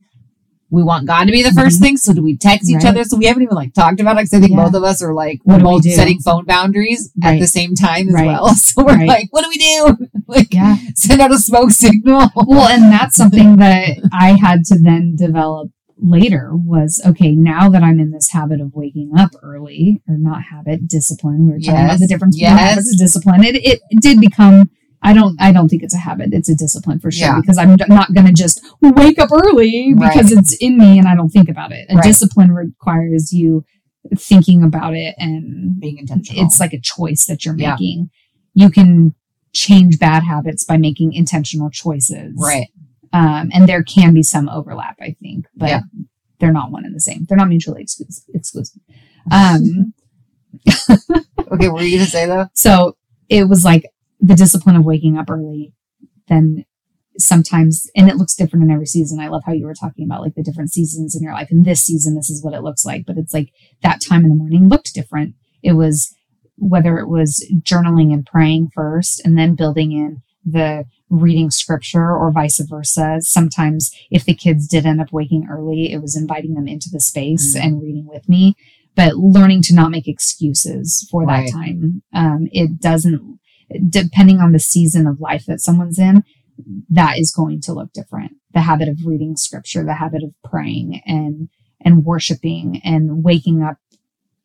C: we want God to be the 1st
D: Mhm.
C: thing. So do we text each
D: Right.
C: other? So we haven't even like talked about it because I think
D: Yeah.
C: both of us are like
D: What
C: we're
D: do we
C: both setting phone boundaries at the same time as
D: Right.
C: well. So we're
D: Right.
C: like, what do we do? like
D: Yeah.
C: send out a smoke signal.
D: Well, and that's something that I had to then develop later was okay, now that I'm in this habit of waking up early or not habit, discipline. We were talking about the difference between
C: yes.
D: habits and discipline. It, it did become I don't I don't think it's a habit. It's a discipline for sure
C: Yeah.
D: because I'm not going to just wake up early because it's in me and I don't think about it. A
C: Right.
D: discipline requires you thinking about it and
C: Being intentional.
D: it's like a choice that you're
C: Yeah.
D: making. You can change bad habits by making intentional choices
C: right.
D: um, and there can be some overlap, I think, but
C: Yeah.
D: they're not one and the same. They're not mutually exclusive. exclusive. Um,
C: Okay. What were you gonna say though?
D: so it was like the discipline of waking up early. Then sometimes, and it looks different in every season. I love how you were talking about like the different seasons in your life. In this season, this is what it looks like, but it's like that time in the morning looked different. It was whether it was journaling and praying first, and then building in the reading scripture or vice versa. Sometimes if the kids did end up waking early, it was inviting them into the space
C: Mm.
D: and reading with me, but learning to not make excuses for
C: Right.
D: that time. Um, it doesn't, depending on the season of life that someone's in, that is going to look different. The habit of reading scripture, the habit of praying and, and worshiping and waking up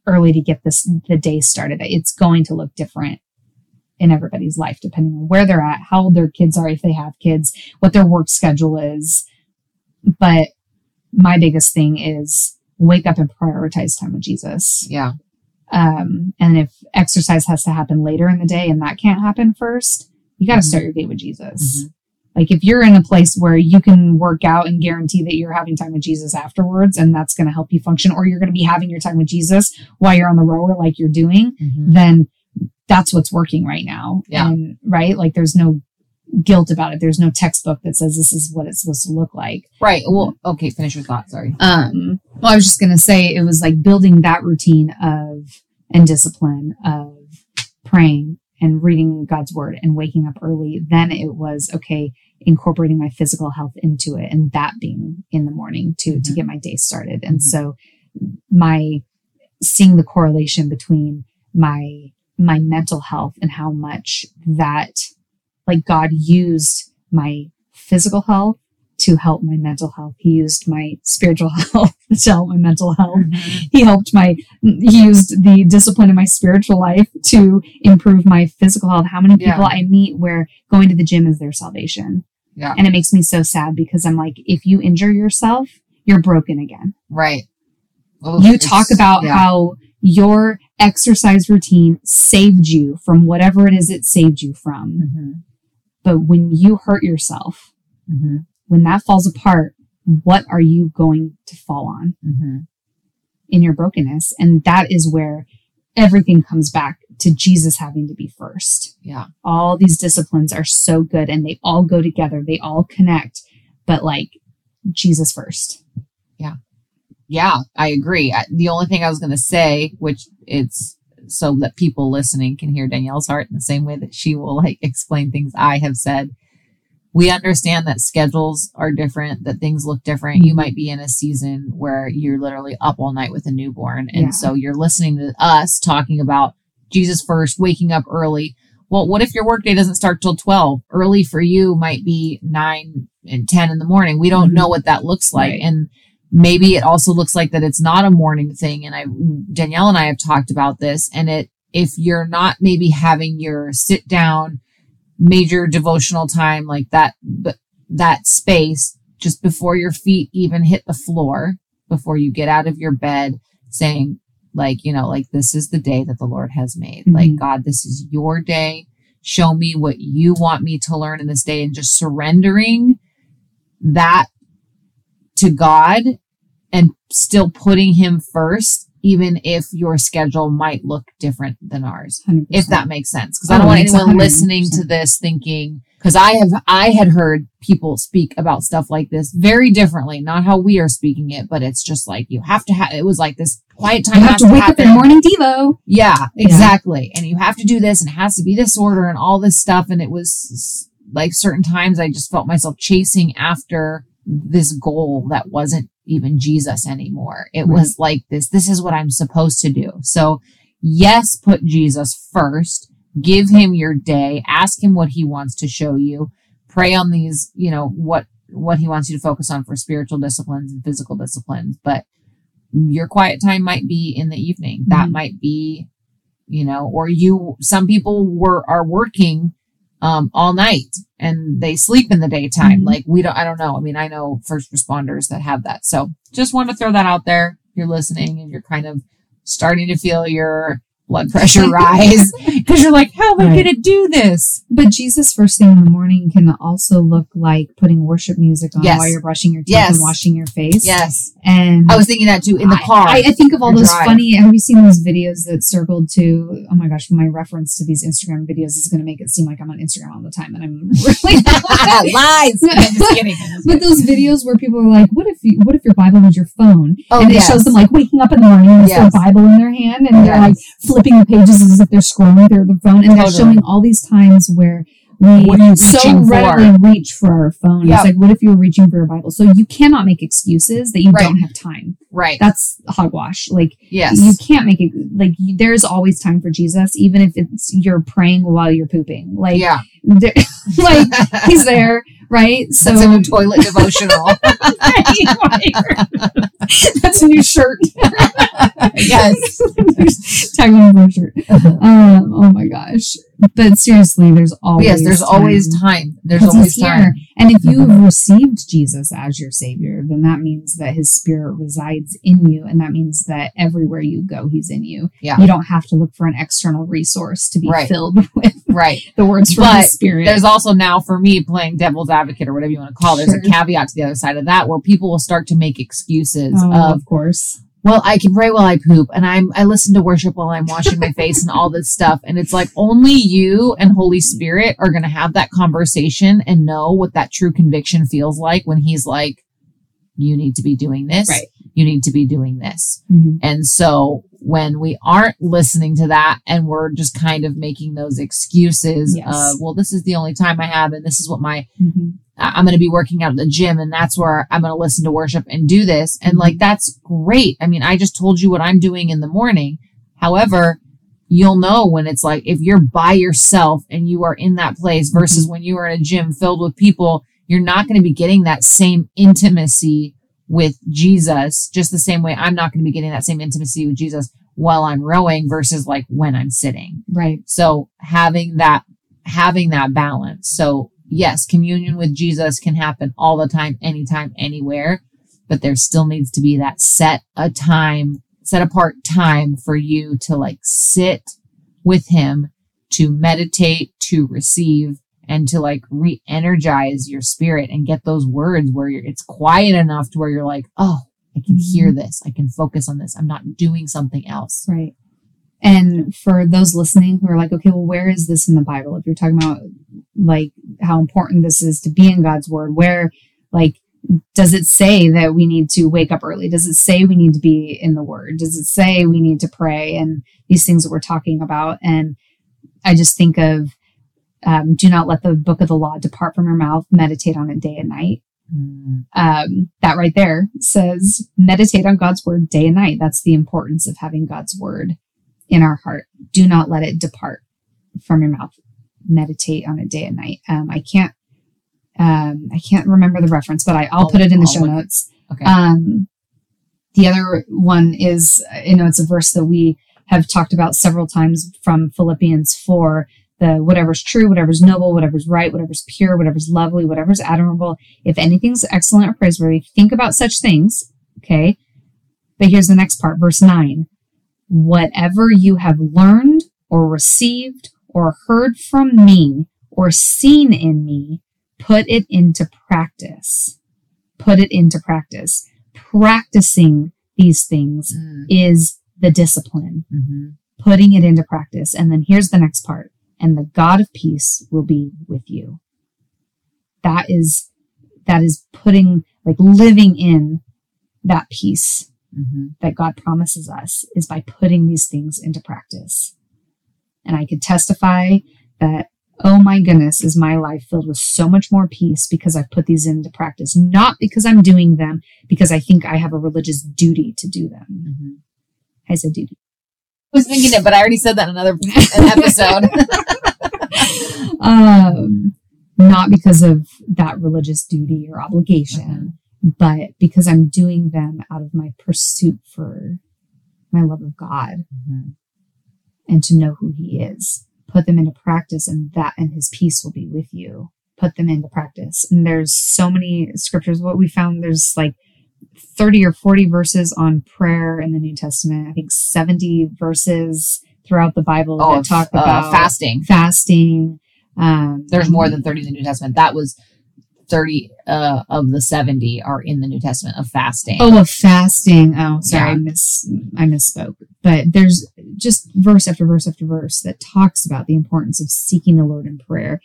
D: early to get this, the day started. It's going to look different in everybody's life, depending on where they're at, how old their kids are, if they have kids, what their work schedule is. But my biggest thing is wake up and prioritize time with Jesus.
C: Yeah.
D: Um, and if exercise has to happen later in the day and that can't happen first, you got to start your day with Jesus.
C: Mhm.
D: Like if you're in a place where you can work out and guarantee that you're having time with Jesus afterwards, and that's going to help you function, or you're going to be having your time with Jesus while you're on the rower, like you're doing,
C: Mhm.
D: then that's what's working right now.
C: Yeah.
D: And right, like there's no guilt about it. There's no textbook that says this is what it's supposed to look like.
C: Right. Well. Okay. Finish your thought. Sorry.
D: Um, well, I was just going to say it was like building that routine of and discipline of praying and reading God's word and waking up early. Then it was okay, incorporating my physical health into it and that being in the morning to, to
C: Mhm.
D: get my day started. And
C: Mhm.
D: so my seeing the correlation between my, my mental health and how much that like God used my physical health to help my mental health. He used my spiritual health to help my mental health. He helped my, he used the discipline in my spiritual life to improve my physical health. How many people
C: Yeah.
D: I meet where going to the gym is their salvation?
C: Yeah.
D: And it makes me so sad because I'm like, if you injure yourself, you're broken again.
C: Right. Oof,
D: you talk about
C: yeah.
D: how your exercise routine saved you from whatever it is it saved you from.
C: Mhm.
D: But when you hurt yourself,
C: Mhm.
D: when that falls apart, what are you going to fall on?
C: Mhm.
D: in your brokenness. And that is where everything comes back to Jesus having to be first.
C: Yeah.
D: All these disciplines are so good and they all go together. They all connect, but like Jesus first.
C: Yeah, Yeah. I agree. I- The only thing I was going to say, which it's so that people listening can hear Danielle's heart in the same way that she will like explain things I have said. We understand that schedules are different, that things look different. You
D: Mhm.
C: might be in a season where you're literally up all night with a newborn. And
D: Yeah.
C: so you're listening to us talking about Jesus first, waking up early. Well, what if your workday doesn't start till 12? Early for you might be 9 and 10 in the morning. We don't
D: Mhm.
C: know what that looks like.
D: Right.
C: And maybe it also looks like that it's not a morning thing. And I, Danielle and I have talked about this. And it, if you're not maybe having your sit down major devotional time like that, but that space just before your feet even hit the floor, before you get out of your bed saying, like, you know, like this is the day that the Lord has made.
D: Mhm.
C: Like, God, this is your day. Show me what you want me to learn in this day and just surrendering that to God and still putting him first, even if your schedule might look different than ours
D: 100%.
C: if that makes sense. Because
D: Oh,
C: I don't oh,
D: want
C: anyone
D: 100%.
C: listening to this thinking, because I have, I had heard people speak about stuff like this very differently, not how we are speaking it, but it's just like you have to have, it was like this quiet time
D: you have
C: has
D: to wake up in morning Devo.
C: Yeah, exactly. And you have to do this and it has to be this order and all this stuff. And it was like certain times I just felt myself chasing after this goal that wasn't even Jesus anymore. It
D: Right.
C: was like this, this is what I'm supposed to do. So yes, put Jesus first. Give him your day. Ask him what he wants to show you. Pray on these, you know, what, what he wants you to focus on for spiritual disciplines and physical disciplines. But your quiet time might be in the evening. That
D: Mhm.
C: might be, you know, or you, some people were, are working, um, all night and they sleep in the daytime.
D: Mhm.
C: Like we don't, I don't know. I mean, I know first responders that have that. So just want to throw that out there. You're listening and you're kind of starting to feel your blood pressure rise because you're like, how am I
D: Right.
C: going to do this?
D: But Jesus first thing in the morning can also look like putting worship music on
C: Yes.
D: while you're brushing your teeth
C: Yes.
D: and washing your face.
C: Yes.
D: And
C: I was thinking that too in the
D: I-
C: car.
D: I, I think of all those
C: drive.
D: funny. Have you seen those videos that circled to? Oh my gosh, my reference to these Instagram videos is going to make it seem like I'm on Instagram all the time, and I'm really.
C: Lies. I'm just kidding.
D: But those videos where people are like, "What if you? What if your Bible was your phone?"
C: Oh,
D: and it
C: yes.
D: shows them like waking up in the morning with their Bible in their hand, and they're like. Flipping the pages as if they're scrolling through the phone, and they're showing all these times where we
C: What are you
D: so
C: reaching for?
D: readily reach for our phone.
C: Yep.
D: It's like, what if you were reaching for your Bible? So you cannot make excuses that you
C: Right.
D: don't have time.
C: Right.
D: That's hogwash. Like
C: yes.
D: you can't make it. Like you, there's always time for Jesus, even if it's you're praying while you're pooping. Like,
C: yeah.
D: like he's there, right? So
C: That's in a toilet devotional.
D: That's a new shirt.
C: yes.
D: For a shirt. Um, oh my gosh. But seriously, there's always
C: yes, there's always time. There's always time.
D: And if you have received Jesus as your savior, then that means that his spirit resides in you. And that means that everywhere you go, he's in you.
C: Yeah.
D: You don't have to look for an external resource to be
C: Right.
D: filled with
C: Right.
D: the words from
C: But
D: his spirit.
C: There's also now for me playing devil's advocate or whatever you want to call it. There's a caveat to the other side of that where people will start to make excuses
D: oh,
C: of,
D: of course.
C: well, I can pray while I poop and I'm, I listen to worship while I'm washing my face and all this stuff. And it's like only you and Holy Spirit are going to have that conversation and know what that true conviction feels like when he's like, you need to be doing this.
D: Right.
C: You need to be doing this.
D: Mhm.
C: And so when we aren't listening to that and we're just kind of making those excuses
D: Yes.
C: of, well, this is the only time I have and this is what my,
D: Mhm.
C: I- I'm going to be working out at the gym and that's where I'm going to listen to worship and do this. And like, that's great. I mean, I just told you what I'm doing in the morning. However, you'll know when it's like, if you're by yourself and you are in that place versus when you are in a gym filled with people, you're not going to be getting that same intimacy with Jesus, just the same way I'm not going to be getting that same intimacy with Jesus while I'm rowing versus like when I'm sitting.
D: Right.
C: So having that, having that balance. So yes, communion with Jesus can happen all the time, anytime, anywhere, but there still needs to be that set a time, set apart time for you to like sit with him, to meditate, to receive, and to like re-energize your spirit and get those words where you're, it's quiet enough to where you're like, oh, I can hear mm-hmm. this. I can focus on this. I'm not doing something else.
D: Right. And for those listening who are like, okay, well, where is this in the Bible? If you're talking about like how important this is to be in God's word, where like does it say that we need to wake up early? Does it say we need to be in the word? Does it say we need to pray and these things that we're talking about? And I just think of um, do not let the book of the law depart from your mouth, meditate on it day and night
C: Mm,
D: um, that right there says meditate on God's word day and night. That's the importance of having God's word in our heart. Do not let it depart from your mouth. Meditate on it day and night. Um, I can't, um, I can't remember the reference, but I, I'll,
C: I'll-
D: put it in the
C: I'll
D: show
C: look-
D: notes.
C: okay.
D: Um, the other one is, you know, it's a verse that we have talked about several times from Philippians 4 the whatever's true, whatever's noble, whatever's right, whatever's pure, whatever's lovely, whatever's admirable. If anything's excellent or praiseworthy, think about such things. Okay. But here's the next part, verse 9. Whatever you have learned or received or heard from me or seen in me, put it into practice. Put it into practice. Practicing these things
C: mm,
D: is the discipline
C: mhm.
D: putting it into practice. And then here's the next part. And the God of peace will be with you. That is, that is putting, like living in that peace
C: Mhm.
D: that God promises us is by putting these things into practice. And I could testify that, oh my goodness, is my life filled with so much more peace because I've put these into practice, not because I'm doing them, because I think I have a religious duty to do them.
C: Mhm.
D: I said duty.
C: I was thinking it, but I already said that in another episode.
D: um, not because of that religious duty or obligation, but because I'm doing them out of my pursuit for my love of God
C: Mhm.
D: and to know who He is. Put them into practice, and that and His peace will be with you. Put them into practice. And there's so many scriptures. What we found, there's like 30 or 40 verses on prayer in the New Testament. I think 70 verses throughout the Bible
C: Oh,
D: that talk
C: uh,
D: about
C: fasting.
D: fasting. Um,
C: There's more than 30 in the New Testament. That was 30 uh, of the 70 are in the New Testament of fasting.
D: Oh, of fasting. Oh, sorry,
C: Yeah.
D: I miss I misspoke. But there's just verse after verse after verse that talks about the importance of seeking the Lord in prayer,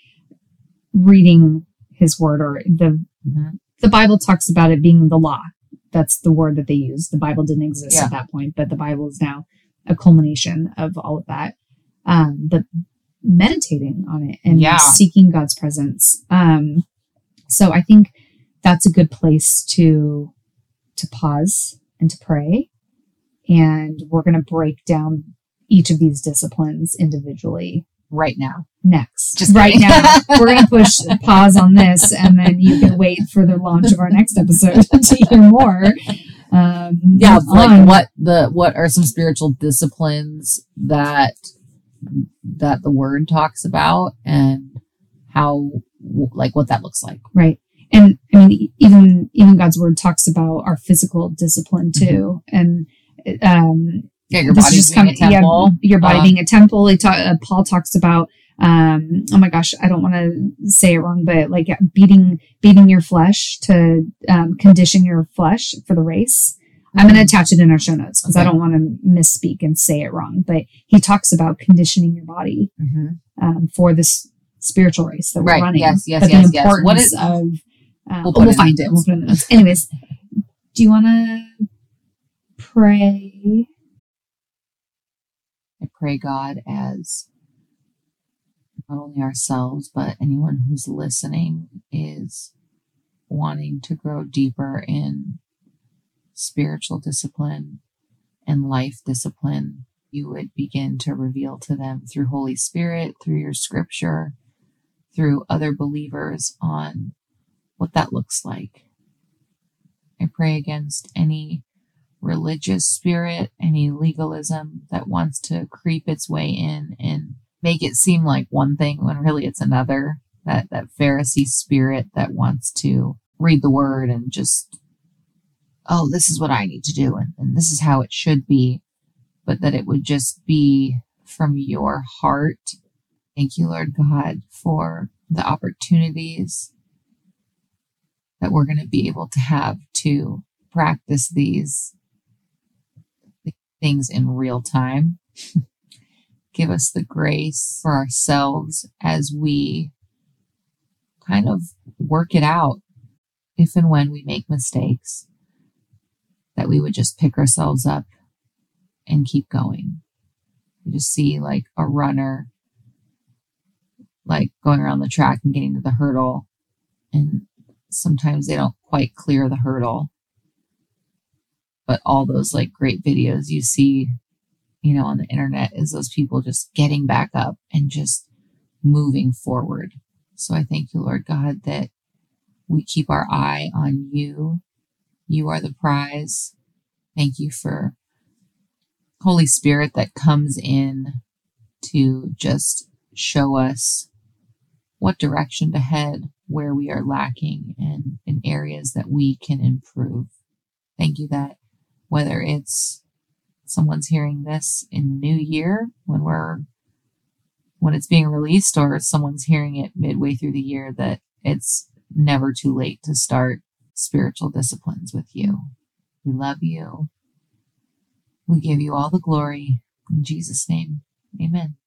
D: reading His Word, or the
C: Mhm.
D: the Bible talks about it being the law. That's the word that they use. The Bible didn't exist
C: Yeah.
D: at that point, but the Bible is now a culmination of all of that. Um, but meditating on it and
C: Yeah.
D: seeking God's presence. Um, so I think that's a good place to to pause and to pray. And we're going to break down each of these disciplines individually
C: Right now.
D: next.
C: Just
D: right
C: kidding.
D: now, we're going to push pause on this, and then you can wait for the launch of our next episode to hear more. Um,
C: Yeah, like
D: on-
C: what the what are some spiritual disciplines that that the word talks about and how like what that looks like.
D: right and i mean even even god's word talks about our physical discipline too and um
C: Yeah, your
D: this is
C: body's
D: just
C: being a
D: coming- yeah, your body
C: Uh,
D: being a temple. He ta- uh, paul talks about um oh my gosh i don't want to say it wrong but like beating beating your flesh to um, condition your flesh for the race. I'm going to attach it in our show notes because i don't want to misspeak and say it wrong but he talks about conditioning your body
C: Mhm.
D: um, for this spiritual race that we're
C: Right.
D: running.
C: Yes, yes,
D: but
C: yes,
D: the
C: yes. What is-
D: of um,
C: We'll
D: we'll,
C: it
D: find it. We'll put it in the notes. Anyways do you want to pray
C: pray God as not only ourselves, but anyone who's listening is wanting to grow deeper in spiritual discipline and life discipline. You would begin to reveal to them through Holy Spirit, through your scripture, through other believers on what that looks like. I pray against any religious spirit, any legalism that wants to creep its way in and make it seem like one thing when really it's another. That that Pharisee spirit that wants to read the word and just, oh, this is what I need to do and, and this is how it should be, but that it would just be from your heart. Thank you, Lord God, for the opportunities that we're going to be able to have to practice these things in real time. Give us the grace for ourselves as we kind of work it out if and when we make mistakes, that we would just pick ourselves up and keep going. You just see like a runner, like going around the track and getting to the hurdle, and sometimes they don't quite clear the hurdle. But all those like great videos you see, you know, on the internet is those people just getting back up and just moving forward. So I thank you, Lord God, that we keep our eye on you. You are the prize. Thank you for Holy Spirit that comes in to just show us what direction to head, where we are lacking, and in areas that we can improve. Thank you that whether it's someone's hearing this in the new year when we're when it's being released or someone's hearing it midway through the year that it's never too late to start spiritual disciplines with you. We love you. We give you all the glory. In Jesus' name, amen.